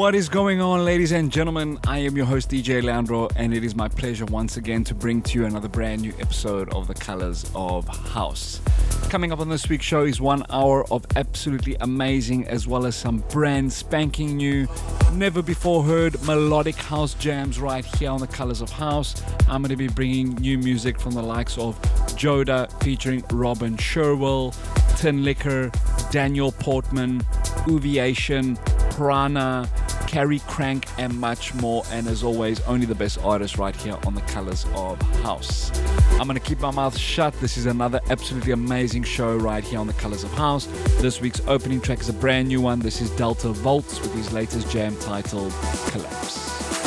What is going on, ladies and gentlemen? I am your host, DJ Leandro, and it is my pleasure once again to bring to you another brand new episode of The Colors of House. Coming up on this week's show is one hour of absolutely amazing, as well as some brand spanking new, never before heard melodic house jams right here on The Colors of House. I'm going to be bringing new music from the likes of Joda featuring Robyn Sherwell, Tinlicker, Daniel Portman, Oovation, PRAANA, Cary Crank, and much more. And as always, only the best artists right here on the Colors of House. I'm going to keep my mouth shut. This is another absolutely amazing show right here on the Colors of House. This week's opening track is a brand new one. This is Delta Vaults with his latest jam titled Collapse.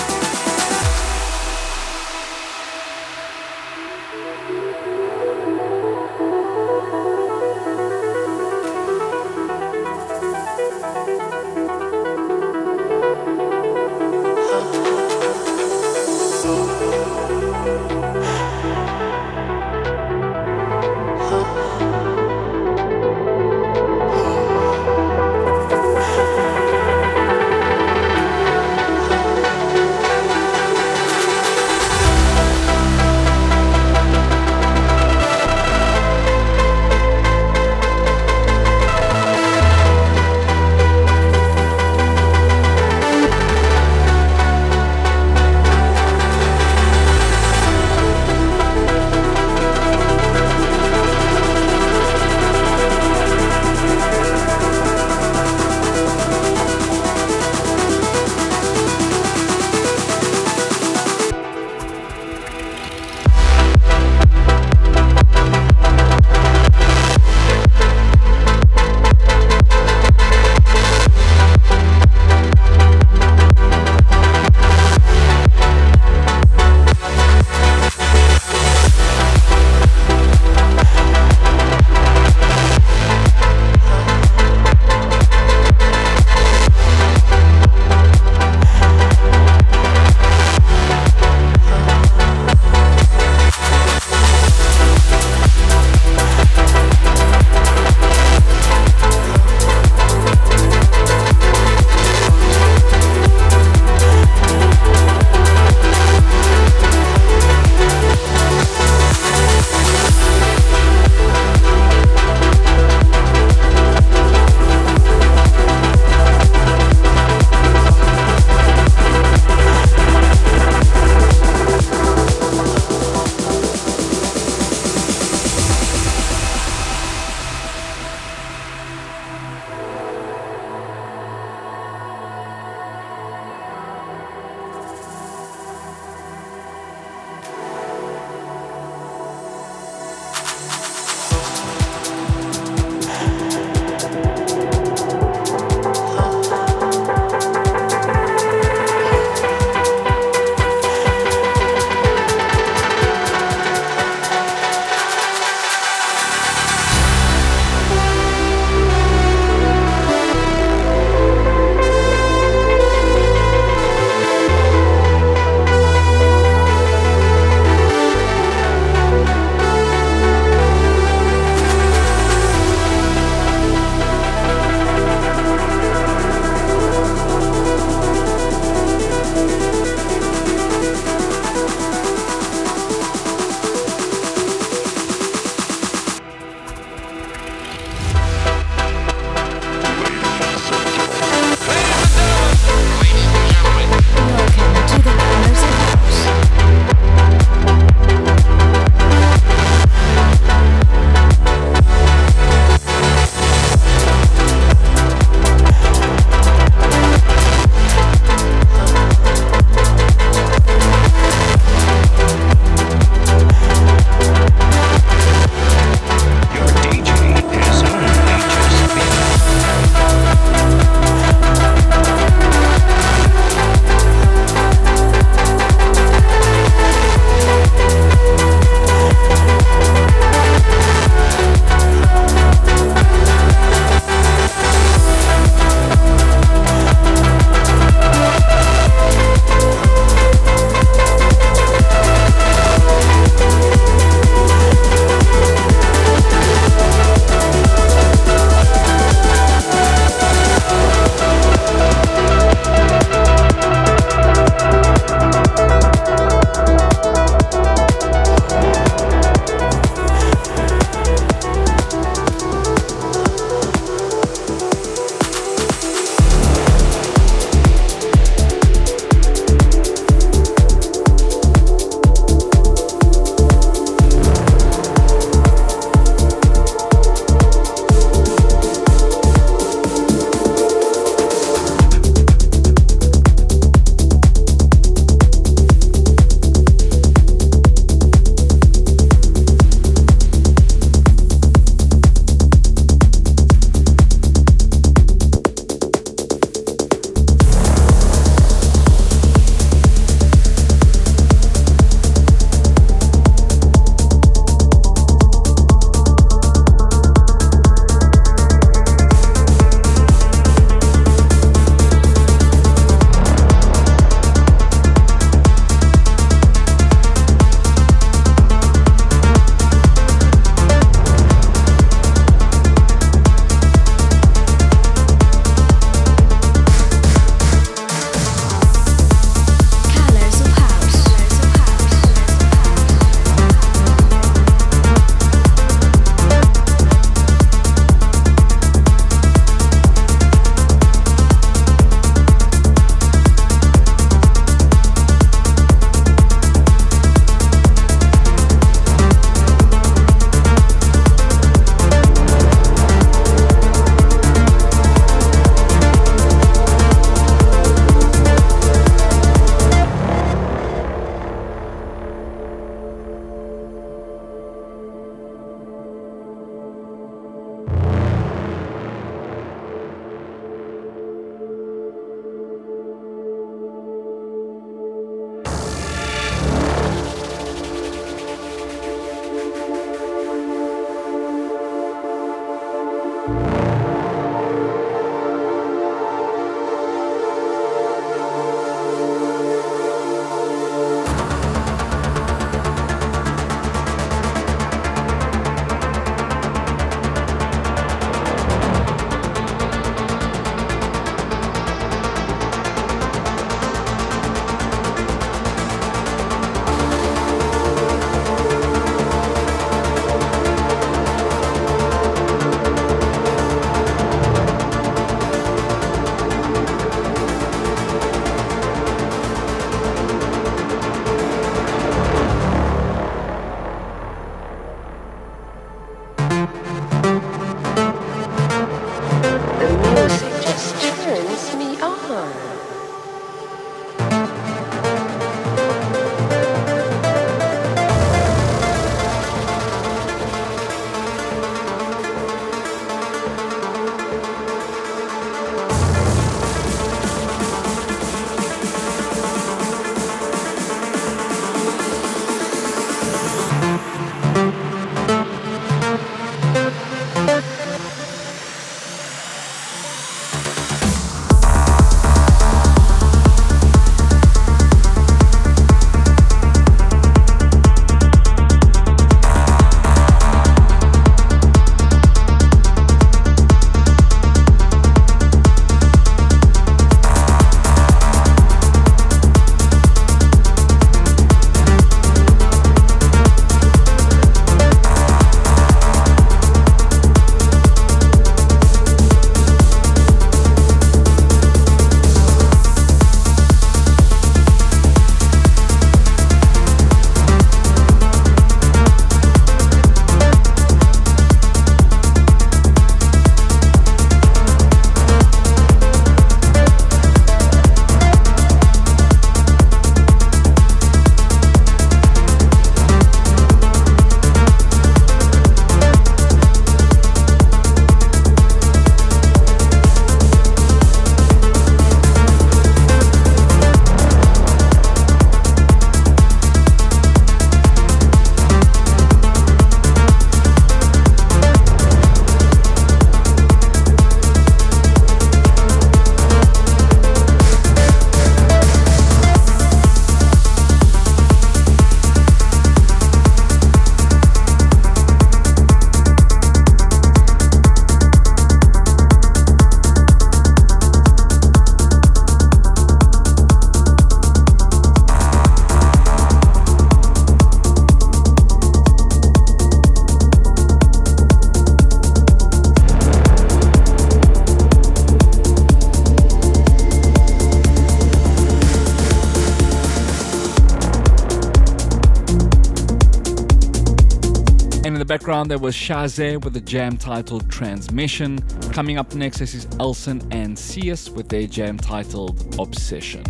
The background, there was SHAZZE with a jam titled Transmission. Coming up next, this is Aalson and Ceas with their jam titled Obsession.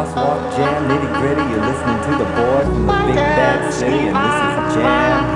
crosswalk jam, nitty gritty. You're listening to the boys from the big bad city, and this is jam.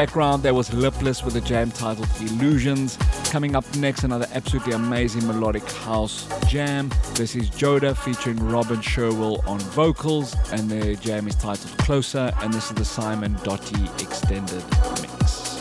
Background, there was Lipless with a jam titled Illusions. Coming up next, another absolutely amazing melodic house jam. This is Joda featuring Robyn Sherwell on vocals, and the jam is titled Closer, and this is the Simon Doty extended mix.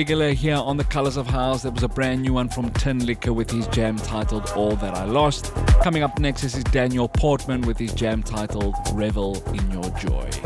Regular here on the Colors of House. There was a brand new one from Tinlicker with his jam titled All That I Lost. Coming up next is Daniel Portman with his jam titled Revel in Your Joy.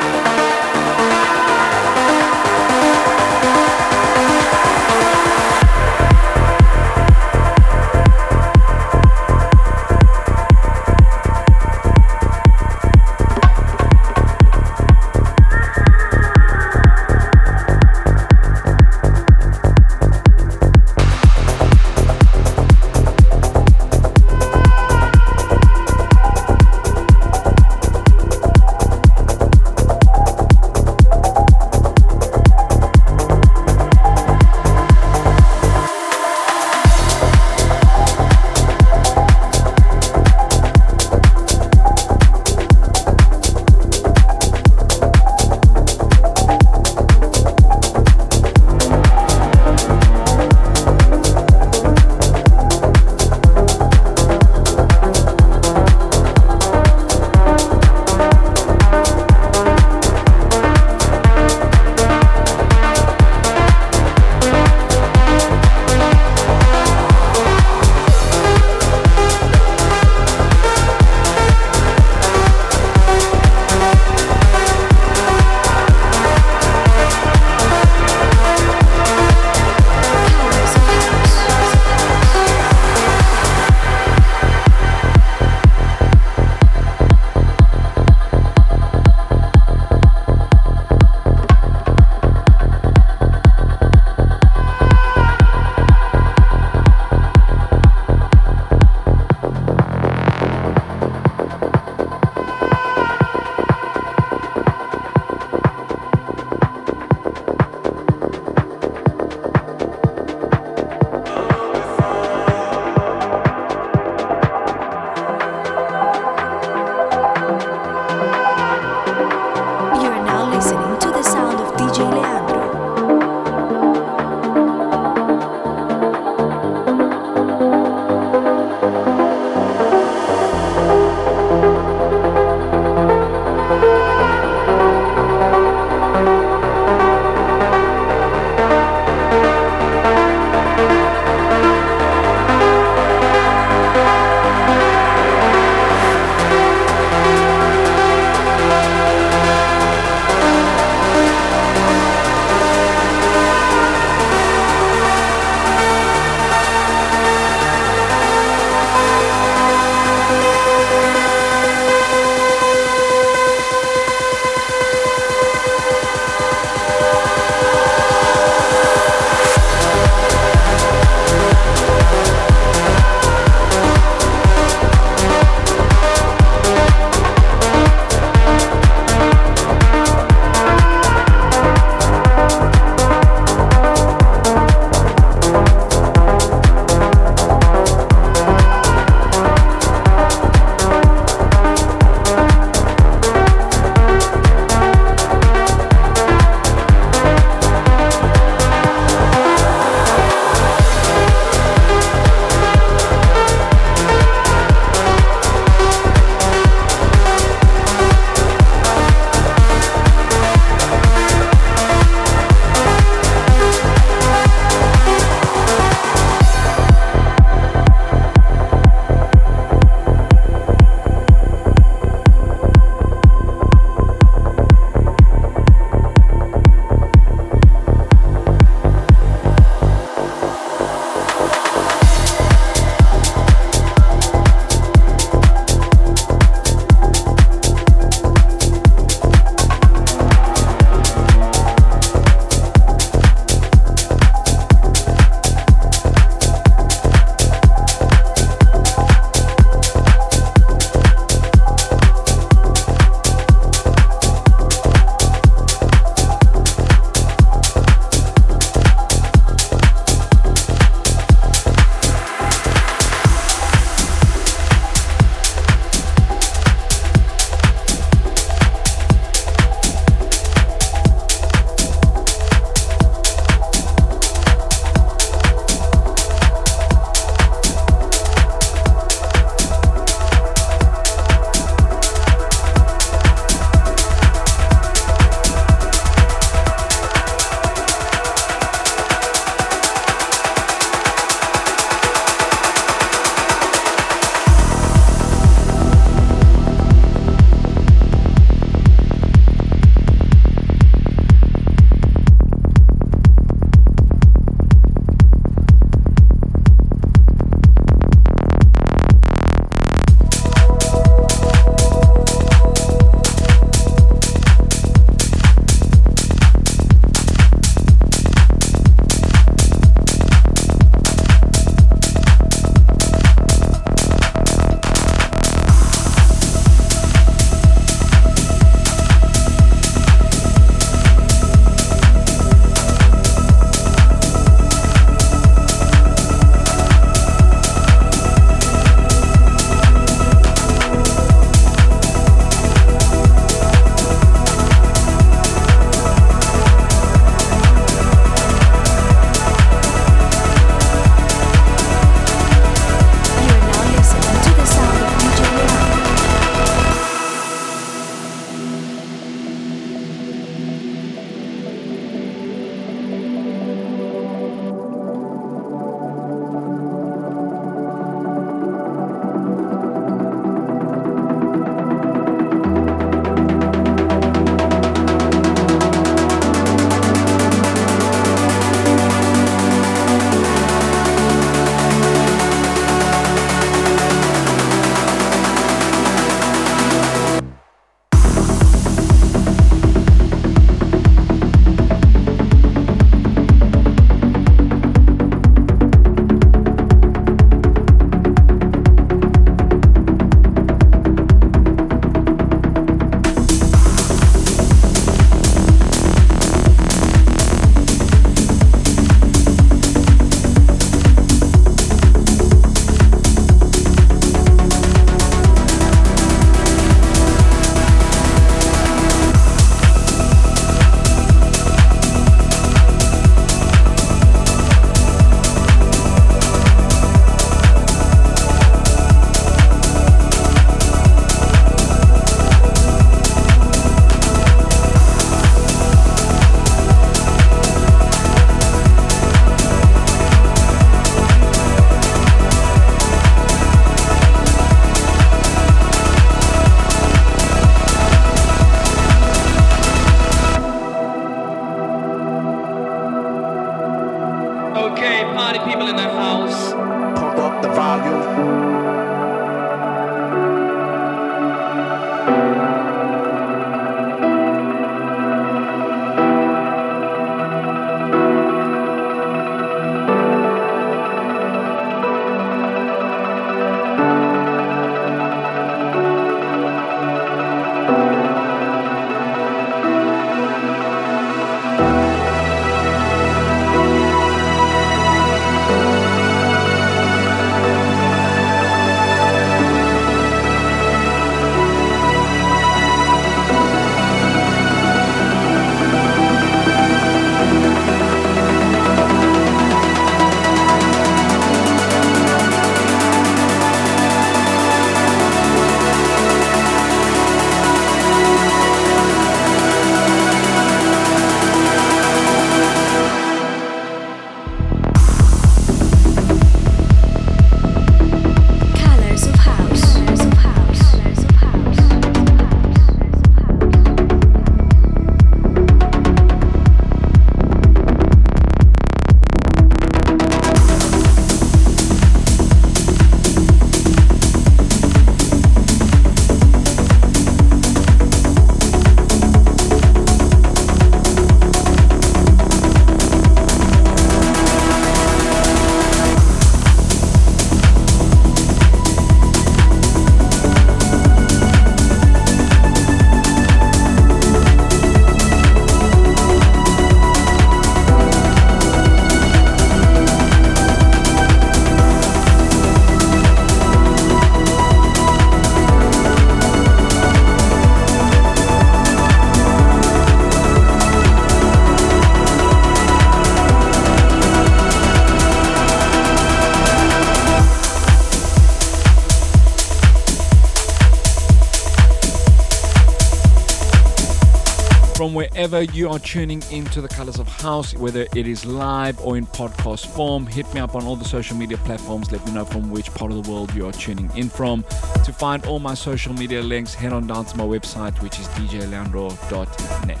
Wherever you are tuning into the Colors of House, whether it is live or in podcast form. Hit me up on all the social media platforms. Let me know from which part of the world you are tuning in from. To find all my social media links, head on down to my website, which is djleandro.net.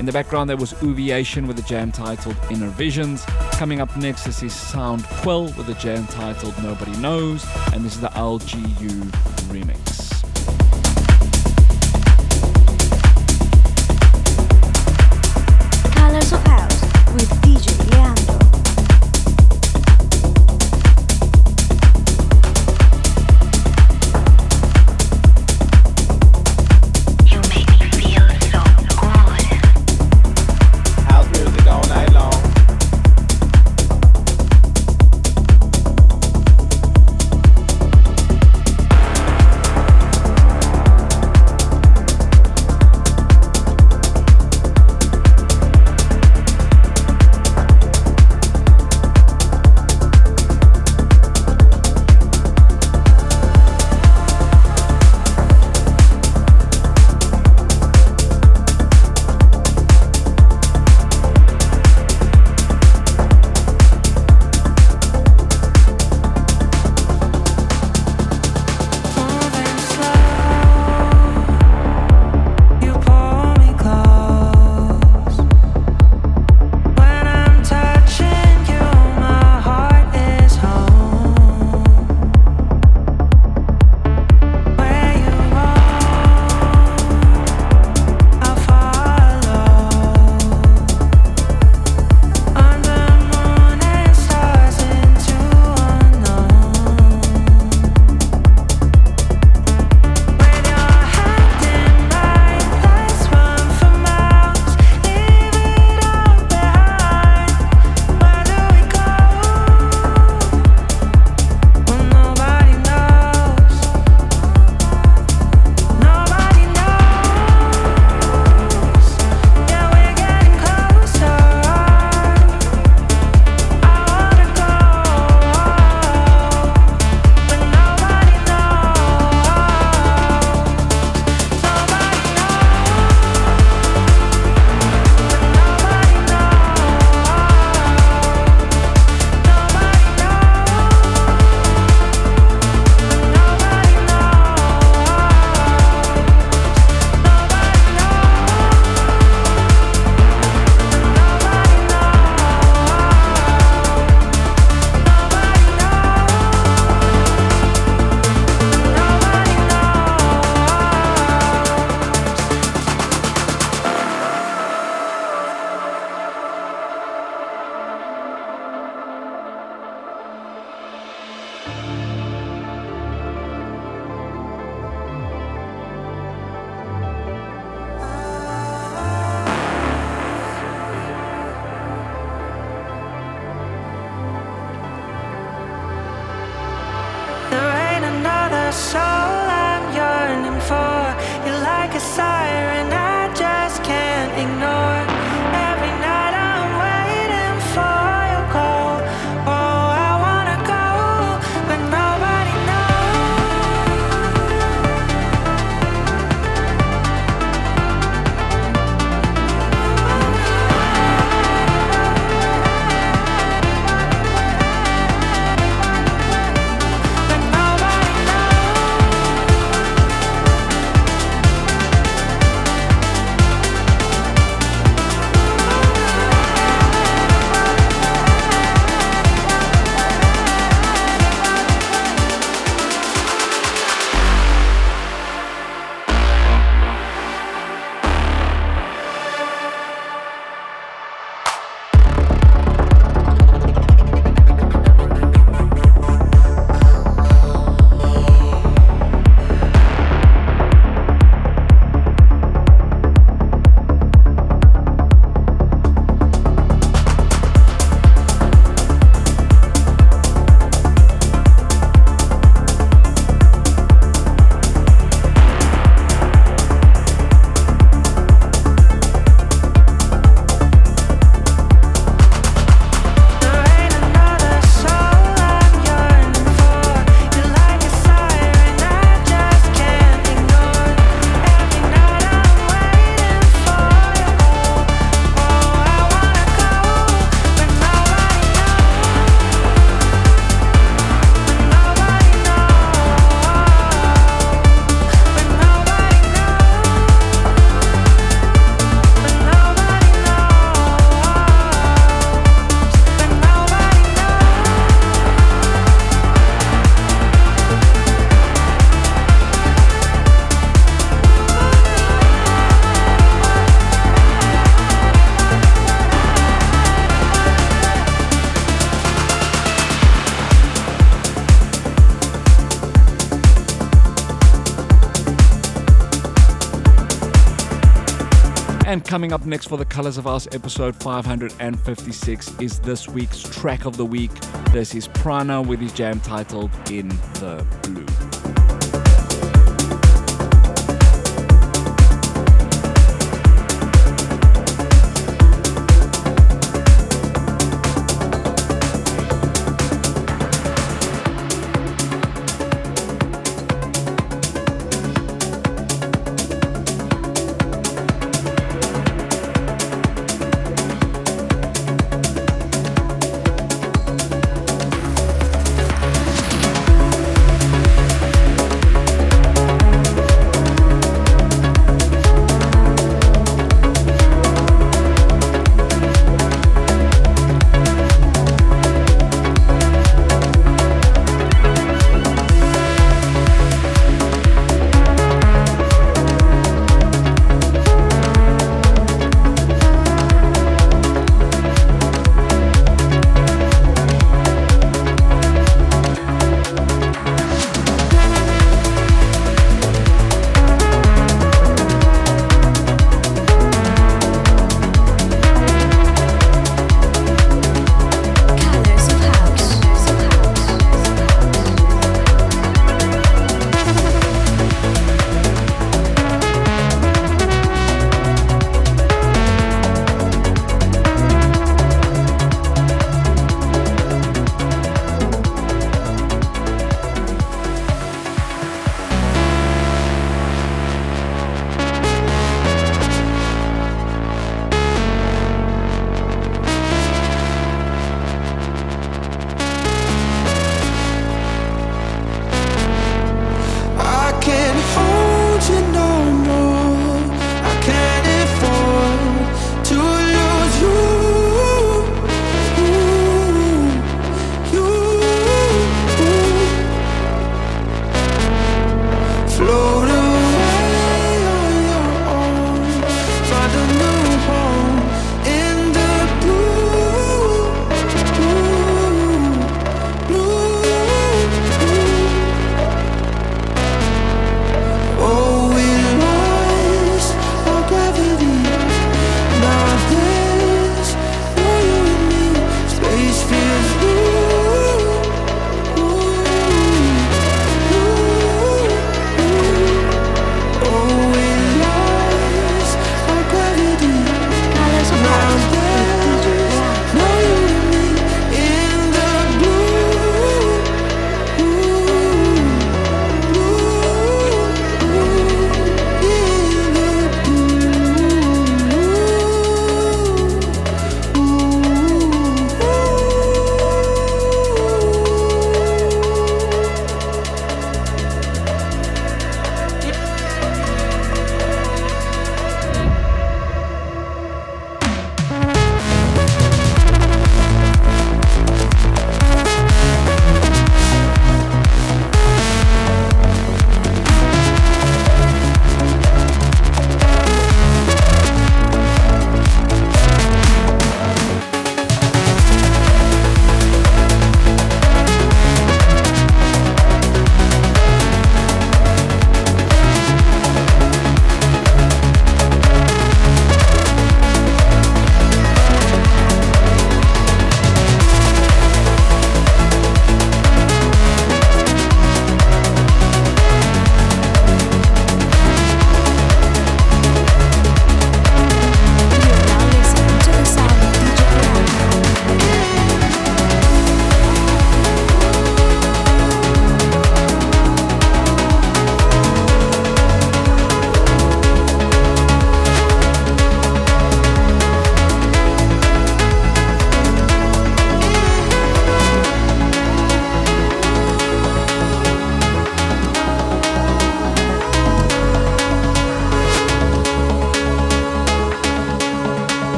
In the background, there was Oovation with a jam titled Innervisions. Coming up next, this is Sound Quelle with a jam titled Nobody Knows, and this is the LGU remix. Coming up next for the Colors of House episode 556 is this week's track of the week. This is PRAANA with his jam titled In the Blue.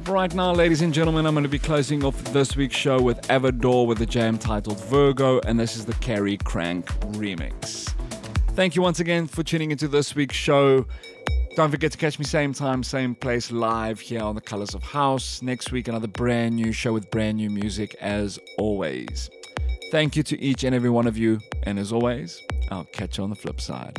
Up right now, ladies and gentlemen, I'm going to be closing off this week's show with Avidor with a jam titled Virgo, and this is the Cary Crank remix. Thank you once again for tuning into this week's show. Don't forget to catch me same time, same place, live here on the Colors of House. Next week, another brand new show with brand new music, as always. Thank you to each and every one of you, and as always, I'll catch you on the flip side.